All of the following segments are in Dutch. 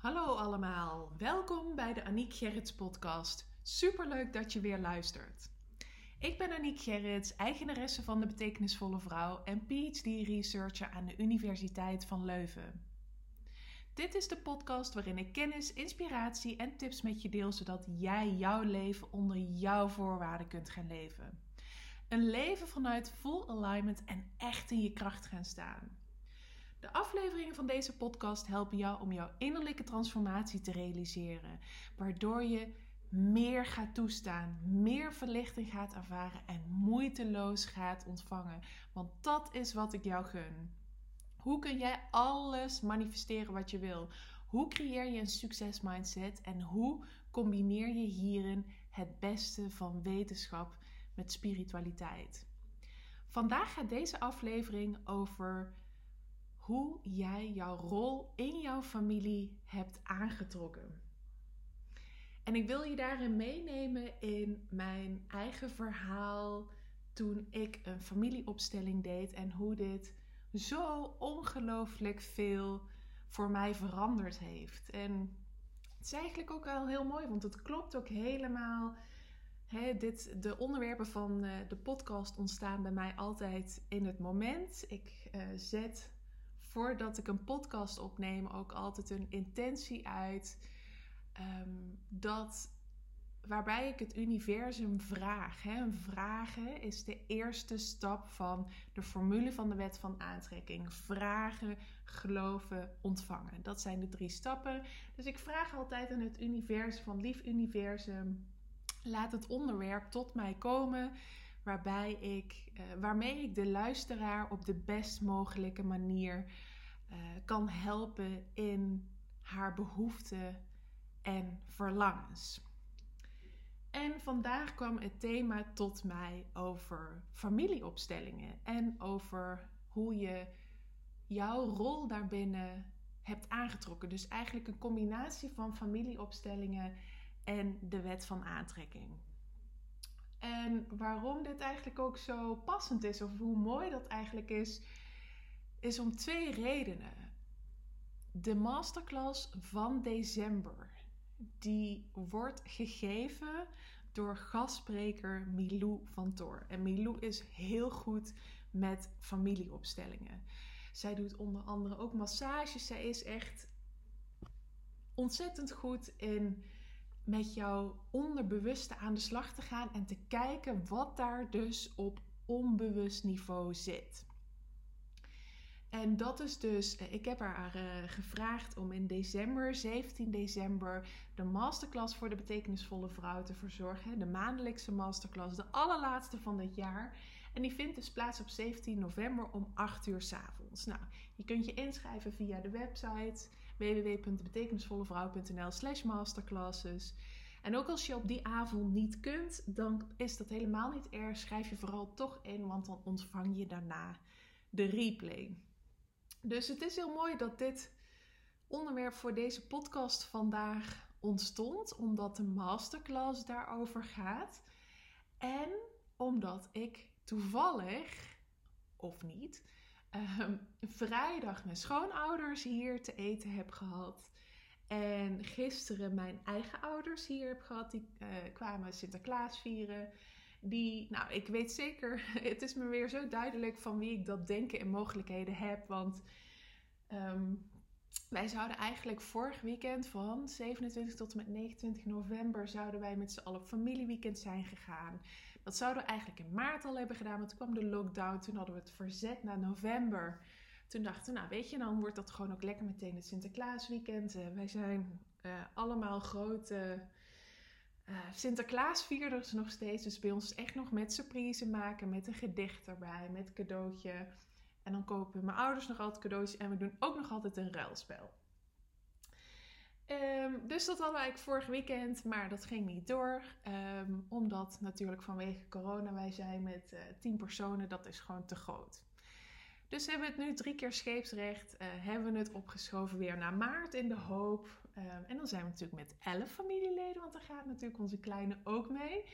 Hallo allemaal, welkom bij de Aniek Gerrits podcast. Superleuk dat je weer luistert. Ik ben Aniek Gerrits, eigenaresse van de Betekenisvolle Vrouw en PhD-researcher aan de Universiteit van Leuven. Dit is de podcast waarin ik kennis, inspiratie en tips met je deel, zodat jij jouw leven onder jouw voorwaarden kunt gaan leven. Een leven vanuit full alignment en echt in je kracht gaan staan. De afleveringen van deze podcast helpen jou om jouw innerlijke transformatie te realiseren, waardoor je meer gaat toestaan, meer verlichting gaat ervaren en moeiteloos gaat ontvangen. Want dat is wat ik jou gun. Hoe kun jij alles manifesteren wat je wil? Hoe creëer je een succesmindset en hoe combineer je hierin het beste van wetenschap met spiritualiteit? Vandaag gaat deze aflevering over hoe jij jouw rol in jouw familie hebt aangetrokken. En ik wil je daarin meenemen in mijn eigen verhaal toen ik een familieopstelling deed en hoe dit zo ongelooflijk veel voor mij veranderd heeft. En het is eigenlijk ook wel heel mooi, want het klopt ook helemaal. dit, de onderwerpen van uh, de podcast ontstaan bij mij altijd in het moment. Ik uh, zet voordat ik een podcast opneem ook altijd een intentie uit. Ehm, dat waarbij ik het universum vraag. Hè. Vragen is de eerste stap van de formule van de wet van aantrekking. Vragen, geloven, ontvangen. Dat zijn de drie stappen. Dus ik vraag altijd aan het universum van lief universum. Laat het onderwerp tot mij komen waarbij ik, uh, waarmee ik de luisteraar op de best mogelijke manier uh, kan helpen in haar behoeften en verlangens. En vandaag kwam het thema tot mij over familieopstellingen en over hoe je jouw rol daarbinnen hebt aangetrokken. Dus eigenlijk een combinatie van familieopstellingen en de wet van aantrekking. En waarom dit eigenlijk ook zo passend is, of hoe mooi dat eigenlijk is, is om twee redenen. De masterclass van december, die wordt gegeven door gastspreker Milou van Tor. En Milou is heel goed met familieopstellingen. Zij doet onder andere ook massages. Zij is echt ontzettend goed in met jouw onderbewuste aan de slag te gaan en te kijken wat daar dus op onbewust niveau zit. En dat is dus, eh, ik heb haar uh, gevraagd om in december, 17 december, de masterclass voor de betekenisvolle vrouw te verzorgen. De maandelijkse masterclass, de allerlaatste van dit jaar. En die vindt dus plaats op 17 november om 8 uur s avonds. Nou, je kunt je inschrijven via de website www.betekenisvollevrouw.nl slash masterclasses. En ook als je op die avond niet kunt, dan is dat helemaal niet erg. Schrijf je vooral toch in, want dan ontvang je daarna de replay. Dus het is heel mooi dat dit onderwerp voor deze podcast vandaag ontstond, omdat de masterclass daarover gaat. En omdat ik toevallig, of niet, ehm, vrijdag mijn schoonouders hier te eten heb gehad. En gisteren mijn eigen ouders hier heb gehad. Die uh, kwamen Sinterklaas vieren. Die, nou, ik weet zeker, het is me weer zo duidelijk van wie ik dat denken en mogelijkheden heb. Want ehm, wij zouden eigenlijk vorig weekend van 27 tot en met 29 november zouden wij met z'n allen op familieweekend zijn gegaan. Dat zouden we eigenlijk in maart al hebben gedaan, maar toen kwam de lockdown. Toen hadden we het verzet naar november. Toen dachten we, nou weet je, dan wordt dat gewoon ook lekker meteen het Sinterklaasweekend. Uh, wij zijn uh, allemaal grote uh, Sinterklaasvierders nog steeds. Dus bij ons echt nog met surprise maken, met een gedicht erbij, met cadeautje. En dan kopen mijn ouders nog altijd cadeautjes en we doen ook nog altijd een ruilspel. Um, dus dat hadden we eigenlijk vorig weekend, maar dat ging niet door. Um, omdat natuurlijk vanwege corona wij zijn met uh, tien personen, dat is gewoon te groot. Dus hebben we het nu drie keer scheepsrecht, uh, hebben we het opgeschoven weer naar maart in de hoop. Um, en dan zijn we natuurlijk met elf familieleden, want daar gaat natuurlijk onze kleine ook mee.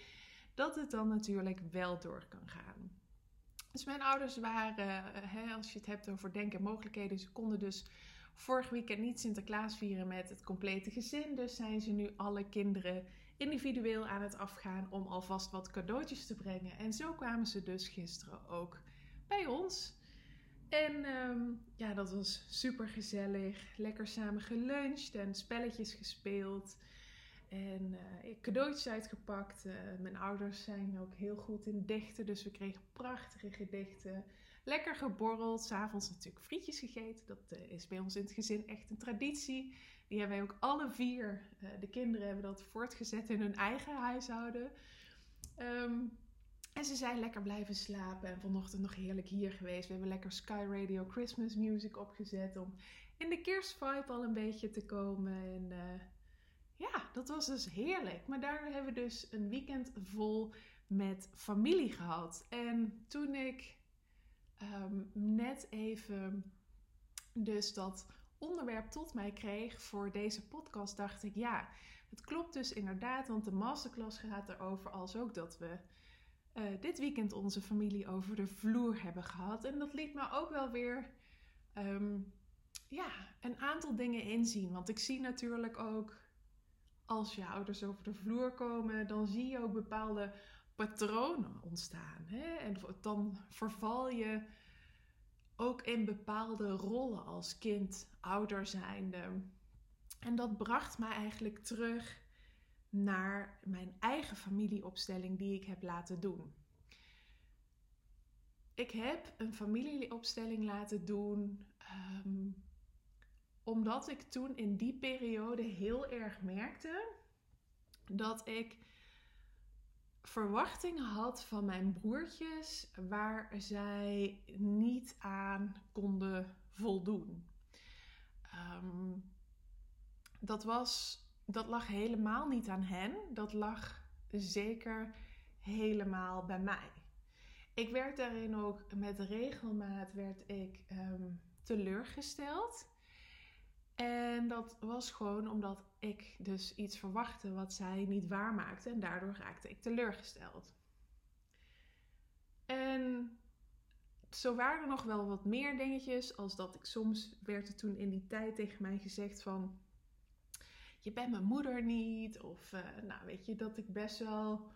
Dat het dan natuurlijk wel door kan gaan. Dus mijn ouders waren, hè, als je het hebt over denken en mogelijkheden, ze konden dus vorig weekend niet Sinterklaas vieren met het complete gezin. Dus zijn ze nu alle kinderen individueel aan het afgaan om alvast wat cadeautjes te brengen. En zo kwamen ze dus gisteren ook bij ons. En ehm, ja, dat was super gezellig. Lekker samen geluncht en spelletjes gespeeld. En uh, cadeautjes uitgepakt. Uh, mijn ouders zijn ook heel goed in dichten, dus we kregen prachtige gedichten. Lekker geborreld. S'avonds natuurlijk frietjes gegeten. Dat uh, is bij ons in het gezin echt een traditie. Die hebben wij ook alle vier. de kinderen hebben dat voortgezet in hun eigen huishouden. Um, en ze zijn lekker blijven slapen en vanochtend nog heerlijk hier geweest. We hebben lekker Sky Radio Christmas music opgezet om in de kerstvibe al een beetje te komen. En uh, ja, dat was dus heerlijk. Maar daar hebben we dus een weekend vol met familie gehad. En toen ik um, net even dus dat onderwerp tot mij kreeg voor deze podcast, dacht ik ja, het klopt dus inderdaad. Want de masterclass gaat erover als ook dat we uh, dit weekend onze familie over de vloer hebben gehad. En dat liet me ook wel weer um, ja, een aantal dingen inzien. Want ik zie natuurlijk ook als je ouders over de vloer komen, dan zie je ook bepaalde patronen ontstaan. Hè? En dan verval je ook in bepaalde rollen als kind, ouder zijnde. En dat bracht mij eigenlijk terug naar mijn eigen familieopstelling die ik heb laten doen. Ik heb een familieopstelling laten doen um, omdat ik toen in die periode heel erg merkte dat ik verwachtingen had van mijn broertjes waar zij niet aan konden voldoen. Um, dat was dat lag helemaal niet aan hen. Dat lag zeker helemaal bij mij. Ik werd daarin ook met regelmaat werd ik um, teleurgesteld. En dat was gewoon omdat ik dus iets verwachtte wat zij niet waarmaakte. En daardoor raakte ik teleurgesteld. En zo waren er nog wel wat meer dingetjes. Als dat ik soms werd er toen in die tijd tegen mij gezegd van je bent mijn moeder niet. Of uh, nou weet je, dat ik best wel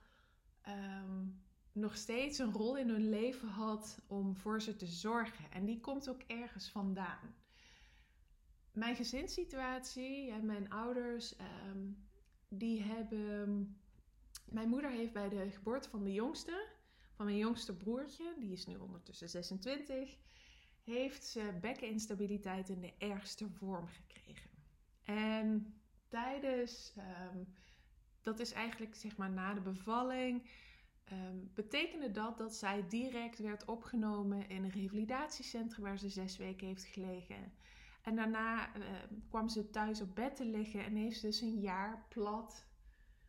um, nog steeds een rol in hun leven had om voor ze te zorgen. En die komt ook ergens vandaan. Mijn gezinssituatie en mijn ouders, um, die hebben. Mijn moeder heeft bij de geboorte van de jongste, van mijn jongste broertje, die is nu ondertussen 26, heeft ze bekkeninstabiliteit in de ergste vorm gekregen. En tijdens, um, dat is eigenlijk zeg maar na de bevalling, um, betekende dat dat zij direct werd opgenomen in een revalidatiecentrum waar ze zes weken heeft gelegen. En daarna uh, kwam ze thuis op bed te liggen en heeft dus een jaar plat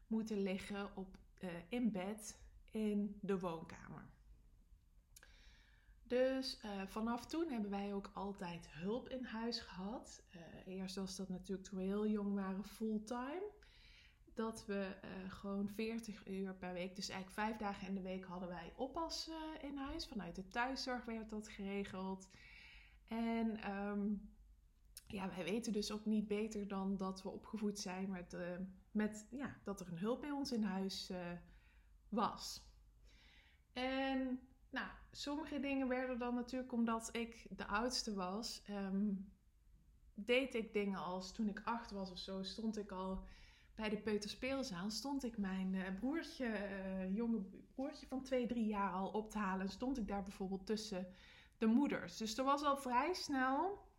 moeten liggen op, uh, in bed in de woonkamer. Dus uh, vanaf toen hebben wij ook altijd hulp in huis gehad. Eerst was dat natuurlijk toen we heel jong waren fulltime. Dat we gewoon 40 uur per week, dus eigenlijk vijf dagen in de week hadden wij oppas in huis. Vanuit de thuiszorg werd dat geregeld. En um, ja, wij weten dus ook niet beter dan dat we opgevoed zijn met, met ja, dat er een hulp bij ons in huis was. En nou, sommige dingen werden dan natuurlijk omdat ik de oudste was. Um, deed ik dingen als toen ik acht was of zo, stond ik al bij de peuterspeelzaal. Stond ik mijn uh, broertje, jonge broertje van twee, drie jaar al op te halen. Stond ik daar bijvoorbeeld tussen de moeders. Dus er was al vrij snel.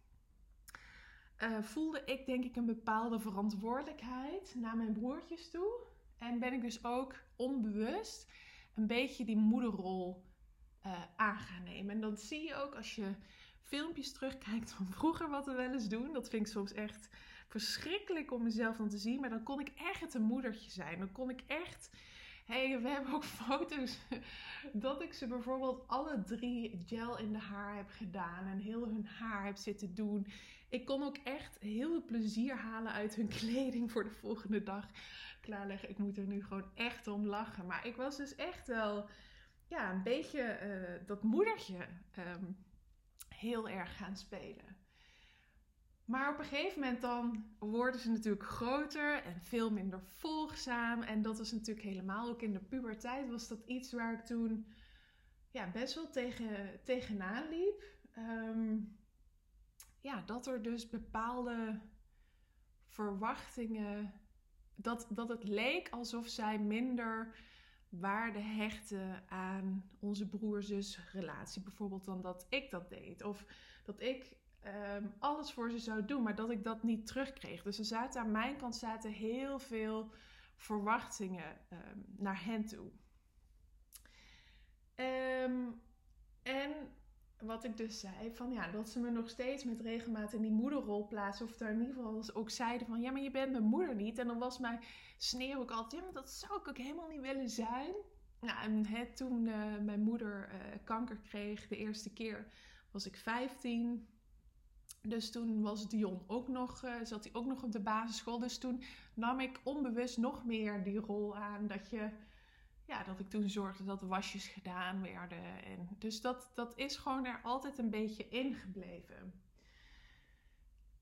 Uh, voelde ik denk ik een bepaalde verantwoordelijkheid naar mijn broertjes toe. En ben ik dus ook onbewust een beetje die moederrol uh, aan gaan nemen. En dan zie je ook als je filmpjes terugkijkt van vroeger wat we wel eens doen. Dat vind ik soms echt verschrikkelijk om mezelf dan te zien. Maar dan kon ik echt een moedertje zijn. Dan kon ik echt. Hey, we hebben ook foto's dat ik ze bijvoorbeeld alle drie gel in de haar heb gedaan en heel hun haar heb zitten doen. Ik kon ook echt heel veel plezier halen uit hun kleding voor de volgende dag klaarleggen. Ik moet er nu gewoon echt om lachen. Maar ik was dus echt wel ja, een beetje uh, dat moedertje um, heel erg gaan spelen. Maar op een gegeven moment dan worden ze natuurlijk groter en veel minder volgzaam. En dat is natuurlijk helemaal ook in de puberteit was dat iets waar ik toen ja, best wel tegen, tegenaan liep. Ehm, ja, dat er dus bepaalde verwachtingen. Dat, dat het leek alsof zij minder waarde hechten aan onze broer-zus relatie. Bijvoorbeeld dan dat ik dat deed. Of dat ik Ehm, alles voor ze zou doen, maar dat ik dat niet terugkreeg. Dus er zaten aan mijn kant zaten heel veel verwachtingen ehm, naar hen toe. Ehm, en wat ik dus zei, van ja, dat ze me nog steeds met regelmaat in die moederrol plaatsen. Of daar in ieder geval ook zeiden van, ja, maar je bent mijn moeder niet. En dan was mijn sneer ook altijd, ja, maar dat zou ik ook helemaal niet willen zijn. En toen uh, mijn moeder uh, kanker kreeg, de eerste keer, was ik 15. Dus toen was Dion ook nog, uh, zat hij ook nog op de basisschool. Dus toen nam ik onbewust nog meer die rol aan. Dat, je, ja, dat ik toen zorgde dat de wasjes gedaan werden. En dus dat, dat is gewoon er altijd een beetje ingebleven.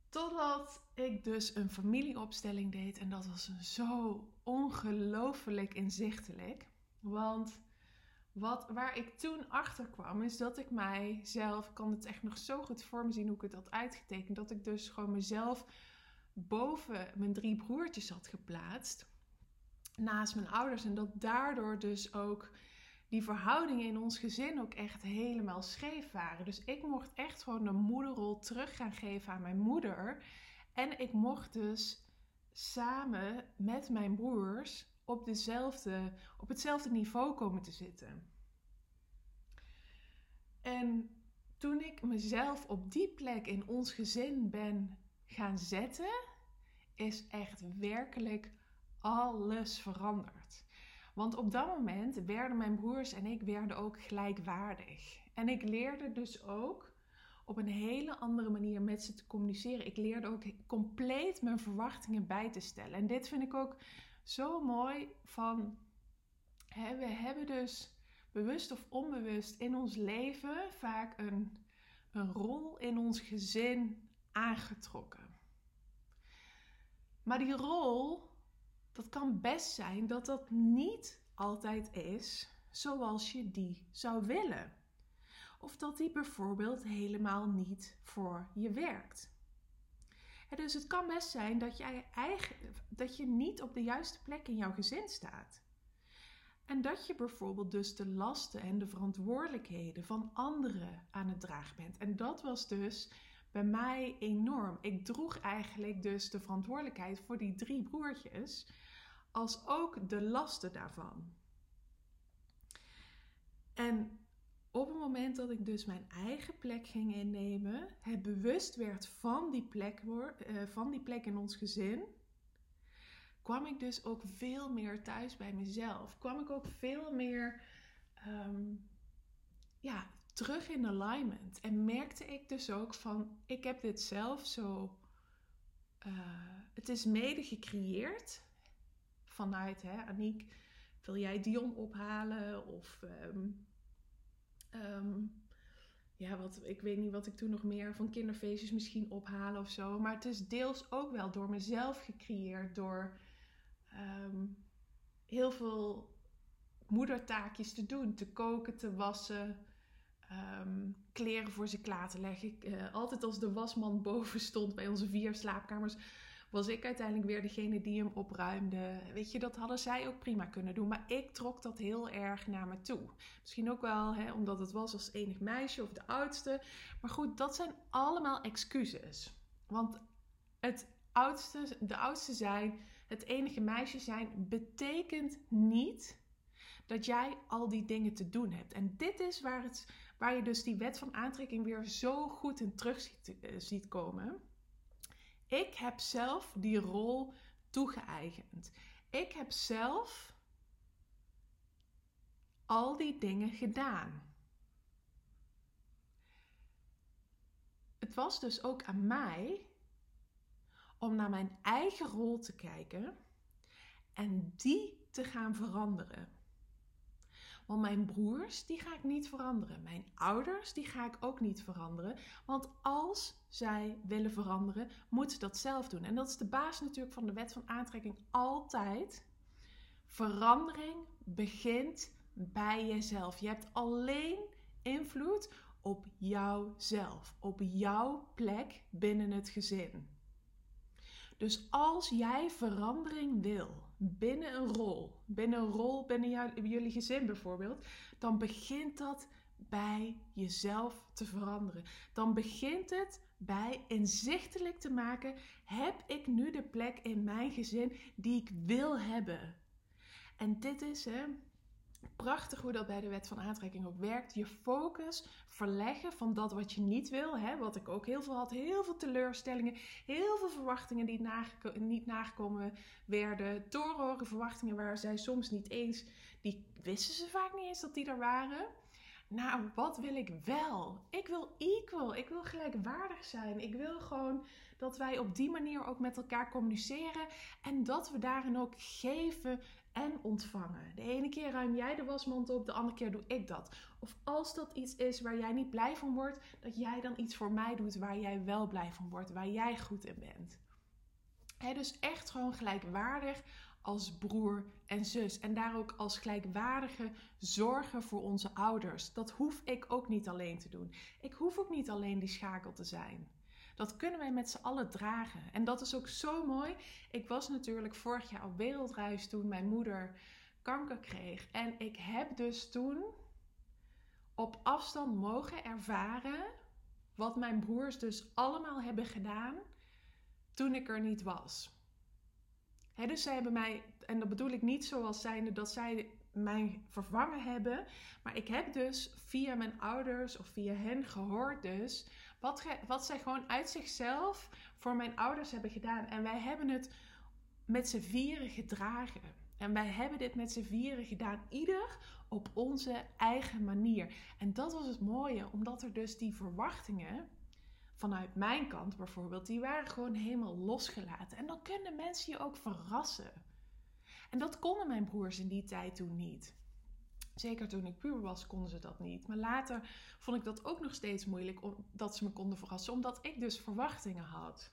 Totdat ik dus een familieopstelling deed. En dat was zo ongelooflijk inzichtelijk. Want wat, waar ik toen achter kwam, is dat ik mijzelf, ik kan het echt nog zo goed voor me zien hoe ik het had uitgetekend, dat ik dus gewoon mezelf boven mijn drie broertjes had geplaatst, naast mijn ouders. En dat daardoor dus ook die verhoudingen in ons gezin ook echt helemaal scheef waren. Dus ik mocht echt gewoon de moederrol terug gaan geven aan mijn moeder. En ik mocht dus samen met mijn broers op, dezelfde, op hetzelfde niveau komen te zitten. En toen ik mezelf op die plek in ons gezin ben gaan zetten, is echt werkelijk alles veranderd. Want op dat moment werden mijn broers en ik werden ook gelijkwaardig. En ik leerde dus ook op een hele andere manier met ze te communiceren. Ik leerde ook compleet mijn verwachtingen bij te stellen. En dit vind ik ook zo mooi van, hè, we hebben dus bewust of onbewust in ons leven vaak een, een rol in ons gezin aangetrokken. Maar die rol, dat kan best zijn dat dat niet altijd is zoals je die zou willen. Of dat die bijvoorbeeld helemaal niet voor je werkt dus het kan best zijn dat, jij eigen, dat je niet op de juiste plek in jouw gezin staat. En dat je bijvoorbeeld dus de lasten en de verantwoordelijkheden van anderen aan het dragen bent. En dat was dus bij mij enorm. Ik droeg eigenlijk dus de verantwoordelijkheid voor die drie broertjes, als ook de lasten daarvan. En op het moment dat ik dus mijn eigen plek ging innemen, het bewust werd van die plek, uh, van die plek in ons gezin, kwam ik dus ook veel meer thuis bij mezelf. Kwam ik ook veel meer ehm, ja, terug in alignment. En merkte ik dus ook van, ik heb dit zelf zo, uh, het is mede gecreëerd vanuit, hè, Aniek, wil jij Dion ophalen? Of... Ehm, Ehm, ja, wat, ik weet niet wat ik toen nog meer van kinderfeestjes misschien ophalen of zo. Maar het is deels ook wel door mezelf gecreëerd. Door ehm, heel veel moedertaakjes te doen. Te koken, te wassen. Um, kleren voor ze klaar te leggen. Uh, altijd als de wasman boven stond bij onze vier slaapkamers was ik uiteindelijk weer degene die hem opruimde. Weet je, dat hadden zij ook prima kunnen doen. Maar ik trok dat heel erg naar me toe. Misschien ook wel hè, omdat het was als enig meisje of de oudste. Maar goed, dat zijn allemaal excuses. Want het oudste, de oudste zijn, het enige meisje zijn, betekent niet dat jij al die dingen te doen hebt. En dit is waar, het, waar je dus die wet van aantrekking weer zo goed in terug ziet, uh, ziet komen. Ik heb zelf die rol toegeëigend. Ik heb zelf al die dingen gedaan. Het was dus ook aan mij om naar mijn eigen rol te kijken en die te gaan veranderen. Want mijn broers, die ga ik niet veranderen. Mijn ouders, die ga ik ook niet veranderen. Want als zij willen veranderen, moeten ze dat zelf doen. En dat is de basis natuurlijk van de wet van aantrekking altijd. Verandering begint bij jezelf. Je hebt alleen invloed op jouzelf, op jouw plek binnen het gezin. Dus als jij verandering wil binnen een rol, binnen een rol binnen jullie gezin bijvoorbeeld, dan begint dat bij jezelf te veranderen. Dan begint het bij inzichtelijk te maken: heb ik nu de plek in mijn gezin die ik wil hebben? En dit is hè, prachtig hoe dat bij de wet van aantrekking ook werkt. Je focus verleggen van dat wat je niet wil. Hè, wat ik ook heel veel had. Heel veel teleurstellingen. Heel veel verwachtingen die niet nagekomen werden. Doorhoren verwachtingen waar zij soms niet eens... Die wisten ze vaak niet eens dat die er waren. Nou, wat wil ik wel? Ik wil equal. Ik wil gelijkwaardig zijn. Ik wil gewoon dat wij op die manier ook met elkaar communiceren. En dat we daarin ook geven en ontvangen. De ene keer ruim jij de wasmand op, de andere keer doe ik dat. Of als dat iets is waar jij niet blij van wordt, dat jij dan iets voor mij doet waar jij wel blij van wordt, waar jij goed in bent. dus echt gewoon gelijkwaardig als broer en zus. En daar ook als gelijkwaardige zorgen voor onze ouders. Dat hoef ik ook niet alleen te doen. Ik hoef ook niet alleen die schakel te zijn. Dat kunnen wij met z'n allen dragen. En dat is ook zo mooi. Ik was natuurlijk vorig jaar op wereldreis toen mijn moeder kanker kreeg. En ik heb dus toen op afstand mogen ervaren wat mijn broers dus allemaal hebben gedaan toen ik er niet was. dus zij hebben mij, en dat bedoel ik niet zoals zijnde dat zij mij vervangen hebben, maar ik heb dus via mijn ouders of via hen gehoord dus wat, wat zij gewoon uit zichzelf voor mijn ouders hebben gedaan. En wij hebben het met z'n vieren gedragen. En wij hebben dit met z'n vieren gedaan, ieder op onze eigen manier. En dat was het mooie, omdat er dus die verwachtingen vanuit mijn kant bijvoorbeeld, die waren gewoon helemaal losgelaten. En dan kunnen mensen je ook verrassen. En dat konden mijn broers in die tijd toen niet. Zeker toen ik puber was, konden ze dat niet. Maar later vond ik dat ook nog steeds moeilijk dat ze me konden verrassen, omdat ik dus verwachtingen had.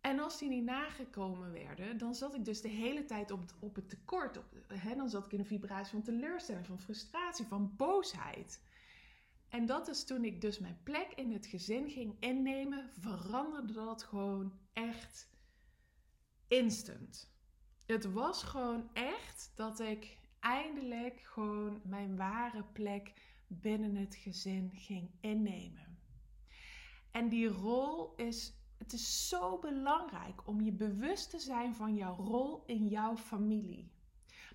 En als die niet nagekomen werden, dan zat ik dus de hele tijd op het, op het tekort. Op, hè, dan zat ik in een vibratie van teleurstelling, van frustratie, van boosheid. En dat is toen ik dus mijn plek in het gezin ging innemen, veranderde dat gewoon echt instant. Het was gewoon echt dat ik eindelijk gewoon mijn ware plek binnen het gezin ging innemen. En die rol is, het is zo belangrijk om je bewust te zijn van jouw rol in jouw familie.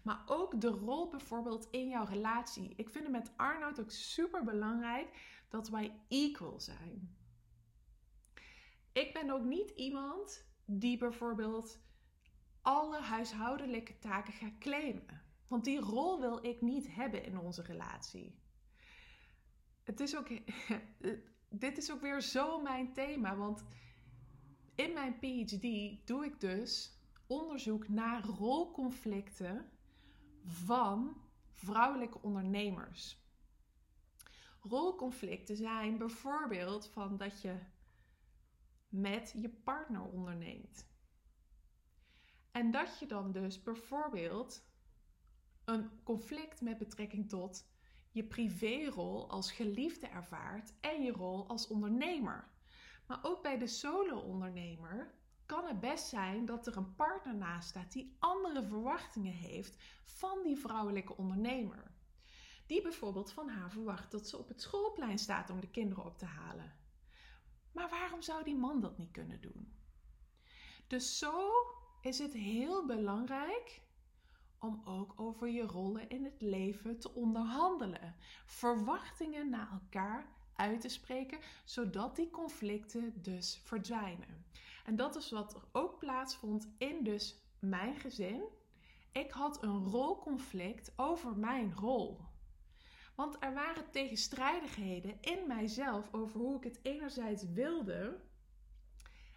Maar ook de rol bijvoorbeeld in jouw relatie. Ik vind het met Arnoud ook super belangrijk dat wij equal zijn. Ik ben ook niet iemand die bijvoorbeeld alle huishoudelijke taken gaat claimen. Want die rol wil ik niet hebben in onze relatie. Het is ook, dit is ook weer zo mijn thema. Want in mijn PhD doe ik dus onderzoek naar rolconflicten van vrouwelijke ondernemers. Rolconflicten zijn bijvoorbeeld van dat je met je partner onderneemt. En dat je dan dus bijvoorbeeld een conflict met betrekking tot je privérol als geliefde ervaart en je rol als ondernemer. Maar ook bij de solo-ondernemer kan het best zijn dat er een partner naast staat die andere verwachtingen heeft van die vrouwelijke ondernemer. Die bijvoorbeeld van haar verwacht dat ze op het schoolplein staat om de kinderen op te halen. Maar waarom zou die man dat niet kunnen doen? Dus zo is het heel belangrijk om ook over je rollen in het leven te onderhandelen. Verwachtingen naar elkaar uit te spreken, zodat die conflicten dus verdwijnen. En dat is wat er ook plaatsvond in dus mijn gezin. Ik had een rolconflict over mijn rol. Want er waren tegenstrijdigheden in mijzelf over hoe ik het enerzijds wilde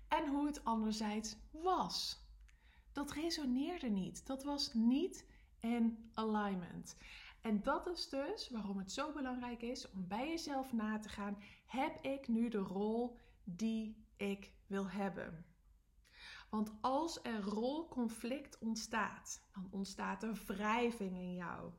en hoe het anderzijds was dat resoneerde niet. Dat was niet in alignment. En dat is dus waarom het zo belangrijk is om bij jezelf na te gaan: heb ik nu de rol die ik wil hebben? Want als er rolconflict ontstaat, dan ontstaat er wrijving in jou.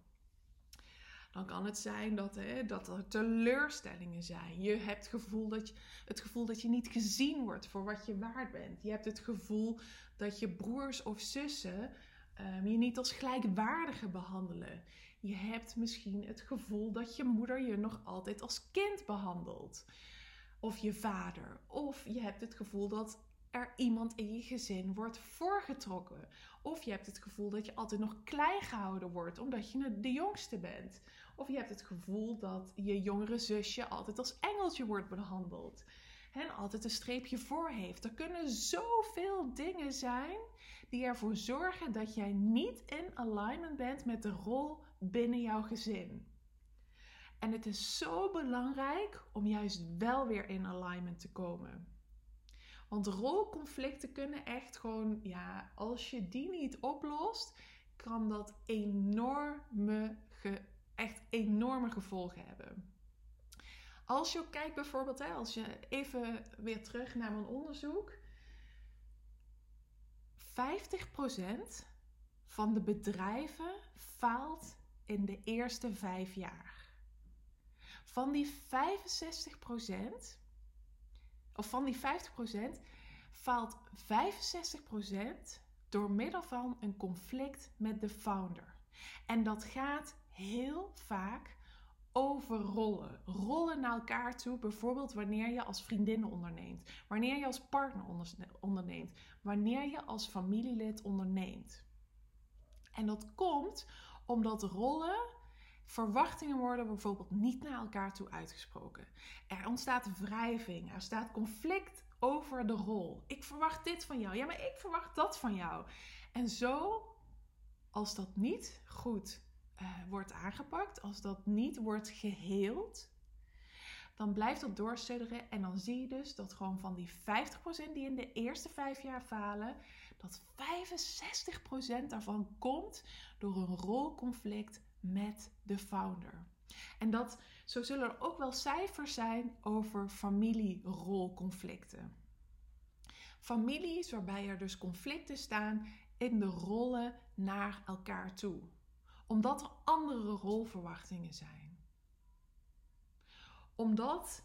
Dan kan het zijn dat, hè, dat er teleurstellingen zijn. Je hebt het gevoel, dat je, het gevoel dat je niet gezien wordt voor wat je waard bent. Je hebt het gevoel dat je broers of zussen um, je niet als gelijkwaardige behandelen. Je hebt misschien het gevoel dat je moeder je nog altijd als kind behandelt. Of je vader. Of je hebt het gevoel dat er iemand in je gezin wordt voorgetrokken. Of je hebt het gevoel dat je altijd nog klein gehouden wordt omdat je de jongste bent. Of je hebt het gevoel dat je jongere zusje altijd als engeltje wordt behandeld. En altijd een streepje voor heeft. Er kunnen zoveel dingen zijn die ervoor zorgen dat jij niet in alignment bent met de rol binnen jouw gezin. En het is zo belangrijk om juist wel weer in alignment te komen. Want rolconflicten kunnen echt gewoon, ja, als je die niet oplost, kan dat enorme, echt enorme gevolgen hebben. Als je kijkt bijvoorbeeld, hè, als je even weer terug naar mijn onderzoek. 50% van de bedrijven faalt in de eerste vijf jaar. Van die 65%, of van die 50%, faalt 65% door middel van een conflict met de founder. En dat gaat heel vaak over rollen. Rollen naar elkaar toe, bijvoorbeeld wanneer je als vriendin onderneemt, wanneer je als partner onderneemt, wanneer je als familielid onderneemt. En dat komt omdat rollen, verwachtingen worden bijvoorbeeld niet naar elkaar toe uitgesproken. Er ontstaat wrijving, er staat conflict over de rol. Ik verwacht dit van jou, ja, maar ik verwacht dat van jou. En zo, als dat niet goed uh, wordt aangepakt, als dat niet wordt geheeld, dan blijft dat doorsudderen. En dan zie je dus dat gewoon van die 50% die in de eerste vijf jaar falen, dat 65% daarvan komt door een rolconflict met de founder. En dat, zo zullen er ook wel cijfers zijn over familierolconflicten. Families waarbij er dus conflicten staan in de rollen naar elkaar toe omdat er andere rolverwachtingen zijn. Omdat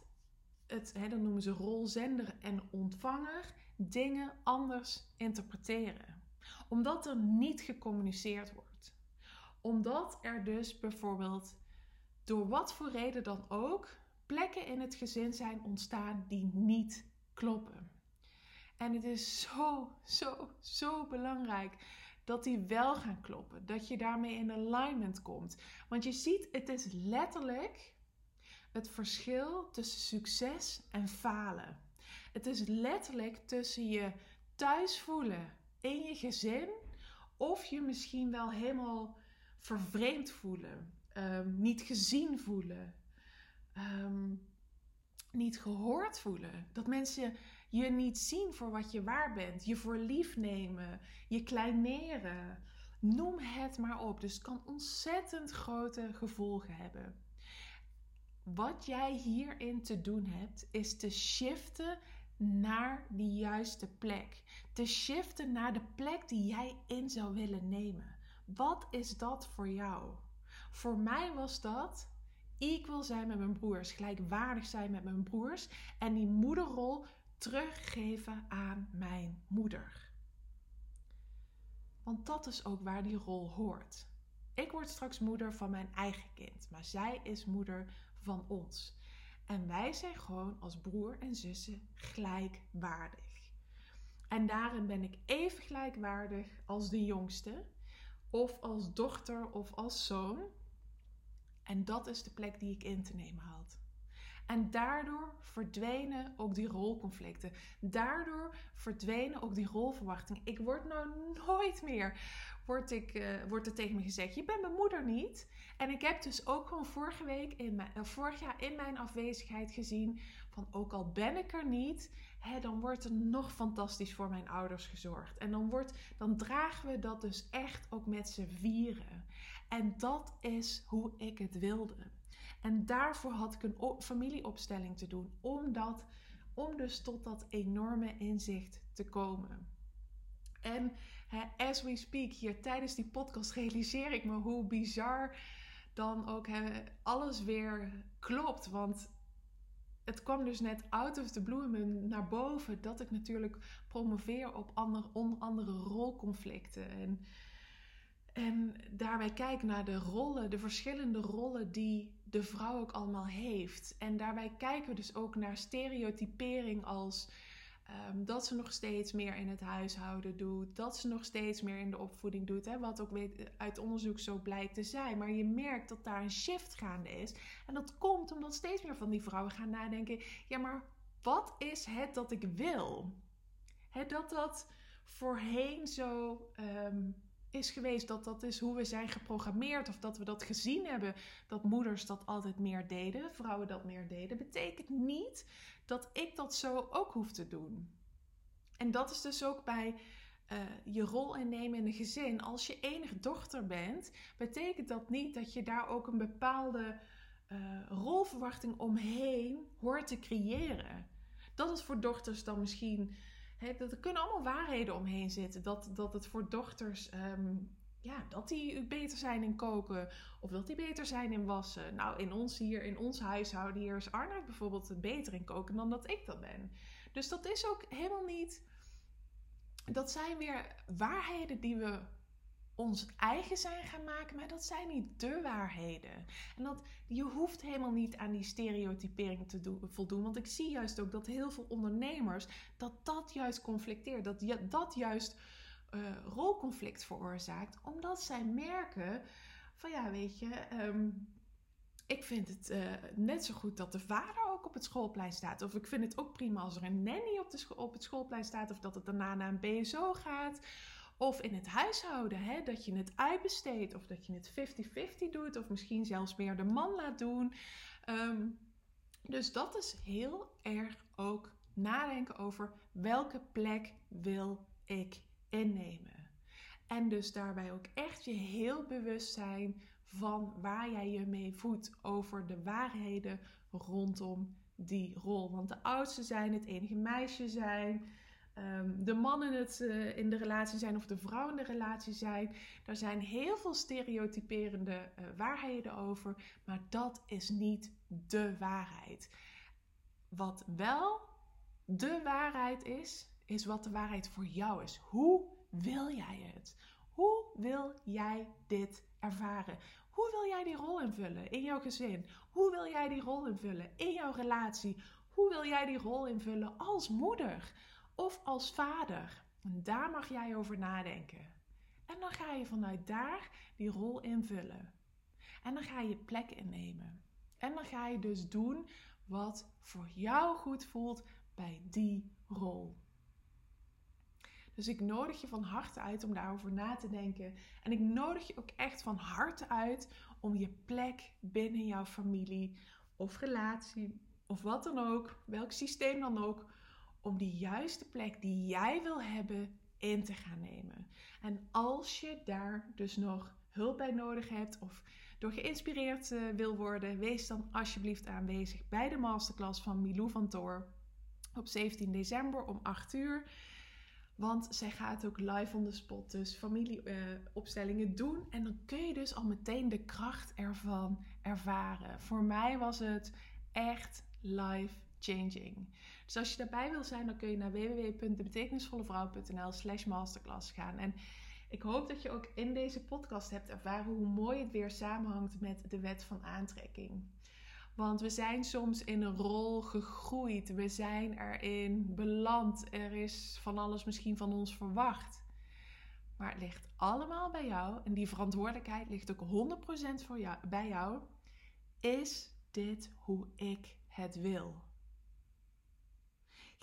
het, hè, dan noemen ze rolzender en ontvanger, dingen anders interpreteren. Omdat er niet gecommuniceerd wordt. Omdat er dus bijvoorbeeld door wat voor reden dan ook plekken in het gezin zijn ontstaan die niet kloppen. En het is zo, zo, zo belangrijk dat die wel gaan kloppen. Dat je daarmee in alignment komt. Want je ziet, het is letterlijk het verschil tussen succes en falen. Het is letterlijk tussen je thuis voelen in je gezin of je misschien wel helemaal vervreemd voelen, um, niet gezien voelen, um, niet gehoord voelen. Dat mensen je niet zien voor wat je waar bent, je voor lief nemen, je kleineren. Noem het maar op. Dus het kan ontzettend grote gevolgen hebben. Wat jij hierin te doen hebt, is te shiften naar die juiste plek. Te shiften naar de plek die jij in zou willen nemen. Wat is dat voor jou? Voor mij was dat equal zijn met mijn broers, gelijkwaardig zijn met mijn broers en die moederrol teruggeven aan mijn moeder. Want dat is ook waar die rol hoort. Ik word straks moeder van mijn eigen kind, maar zij is moeder van ons. En wij zijn gewoon als broer en zussen gelijkwaardig. En daarin ben ik even gelijkwaardig als de jongste, of als dochter of als zoon. En dat is de plek die ik in te nemen had. En daardoor verdwenen ook die rolconflicten. Daardoor verdwenen ook die rolverwachtingen. Ik word nou nooit meer, wordt, ik, uh, wordt er tegen me gezegd, je bent mijn moeder niet. En ik heb dus ook gewoon vorige week, in mijn, uh, vorig jaar in mijn afwezigheid gezien, van ook al ben ik er niet, hè, dan wordt er nog fantastisch voor mijn ouders gezorgd. En dan, wordt, dan dragen we dat dus echt ook met z'n vieren. En dat is hoe ik het wilde. En daarvoor had ik een familieopstelling te doen. Om, dat, om dus tot dat enorme inzicht te komen. En as we speak, hier tijdens die podcast realiseer ik me hoe bizar dan ook alles weer klopt. Want het kwam dus net out of the blue naar boven dat ik natuurlijk promoveer op andere, onder andere rolconflicten. En, en daarbij kijk naar de rollen, de verschillende rollen die de vrouw ook allemaal heeft. En daarbij kijken we dus ook naar stereotypering als Ehm, dat ze nog steeds meer in het huishouden doet. Dat ze nog steeds meer in de opvoeding doet. Hè, wat ook uit onderzoek zo blijkt te zijn. Maar je merkt dat daar een shift gaande is. En dat komt omdat steeds meer van die vrouwen gaan nadenken: ja, maar wat is het dat ik wil? Hè, dat dat voorheen zo. Ehm, is geweest dat dat is hoe we zijn geprogrammeerd of dat we dat gezien hebben dat moeders dat altijd meer deden, vrouwen dat meer deden, betekent niet dat ik dat zo ook hoef te doen. En dat is dus ook bij uh, je rol innemen in een gezin. Als je enige dochter bent, betekent dat niet dat je daar ook een bepaalde uh, rolverwachting omheen hoort te creëren. Dat is voor dochters dan misschien er kunnen allemaal waarheden omheen zitten. Dat, dat het voor dochters, ehm, ja, dat die beter zijn in koken. Of dat die beter zijn in wassen. Nou, in ons hier, in ons huishouden hier is Arnoud bijvoorbeeld beter in koken dan dat ik dat ben. Dus dat is ook helemaal niet... Dat zijn weer waarheden die we ons eigen zijn gaan maken, maar dat zijn niet de waarheden. En dat, je hoeft helemaal niet aan die stereotypering te doen, voldoen. Want ik zie juist ook dat heel veel ondernemers, dat dat juist conflicteert. Dat dat juist uh, rolconflict veroorzaakt. Omdat zij merken van ja, weet je... Ehm, ik vind het uh, net zo goed dat de vader ook op het schoolplein staat. Of ik vind het ook prima als er een nanny op, de op het schoolplein staat. Of dat het daarna naar een BSO gaat. Of in het huishouden, hè, dat je het uitbesteedt of dat je het 50-50 doet of misschien zelfs meer de man laat doen. Ehm, dus dat is heel erg ook nadenken over welke plek wil ik innemen. En dus daarbij ook echt je heel bewust zijn van waar jij je mee voedt over de waarheden rondom die rol. Want de oudste zijn, het enige meisje zijn, um, de mannen het, uh, in de relatie zijn of de vrouw in de relatie zijn. Daar zijn heel veel stereotyperende uh, waarheden over, maar dat is niet de waarheid. Wat wel de waarheid is, is wat de waarheid voor jou is. Hoe wil jij het? Hoe wil jij dit ervaren? Hoe wil jij die rol invullen in jouw gezin? Hoe wil jij die rol invullen in jouw relatie? Hoe wil jij die rol invullen als moeder? Of als vader. En daar mag jij over nadenken. En dan ga je vanuit daar die rol invullen. En dan ga je plek innemen. En dan ga je dus doen wat voor jou goed voelt bij die rol. Dus ik nodig je van harte uit om daarover na te denken. En ik nodig je ook echt van harte uit om je plek binnen jouw familie of relatie of wat dan ook, welk systeem dan ook, om die juiste plek die jij wil hebben in te gaan nemen. En als je daar dus nog hulp bij nodig hebt of door geïnspireerd uh, wil worden, wees dan alsjeblieft aanwezig bij de masterclass van Milou van Toor op 17 december om 8 uur. Want zij gaat ook live on the spot, dus familieopstellingen uh, doen. En dan kun je dus al meteen de kracht ervan ervaren. Voor mij was het echt life changing. Dus als je daarbij wil zijn, dan kun je naar www.debetekenisvollevrouw.nl slash masterclass gaan. En ik hoop dat je ook in deze podcast hebt ervaren hoe mooi het weer samenhangt met de wet van aantrekking. Want we zijn soms in een rol gegroeid. We zijn erin beland. Er is van alles misschien van ons verwacht. Maar het ligt allemaal bij jou. En die verantwoordelijkheid ligt ook 100% voor jou, bij jou. Is dit hoe ik het wil?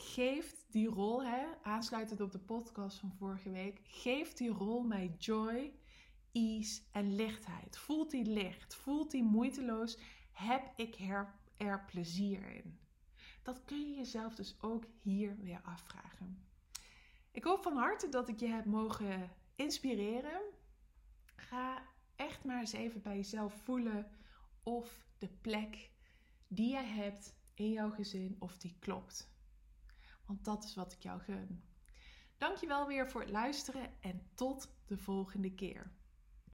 Geeft die rol, hè, aansluitend op de podcast van vorige week, geeft die rol mij joy, ease en lichtheid. Voelt die licht, voelt die moeiteloos, heb ik er, er plezier in. dat kun je jezelf dus ook hier weer afvragen. Ik hoop van harte dat ik je heb mogen inspireren. Ga echt maar eens even bij jezelf voelen of de plek die jij hebt in jouw gezin, of die klopt. Want dat is wat ik jou gun. Dankjewel weer voor het luisteren en tot de volgende keer.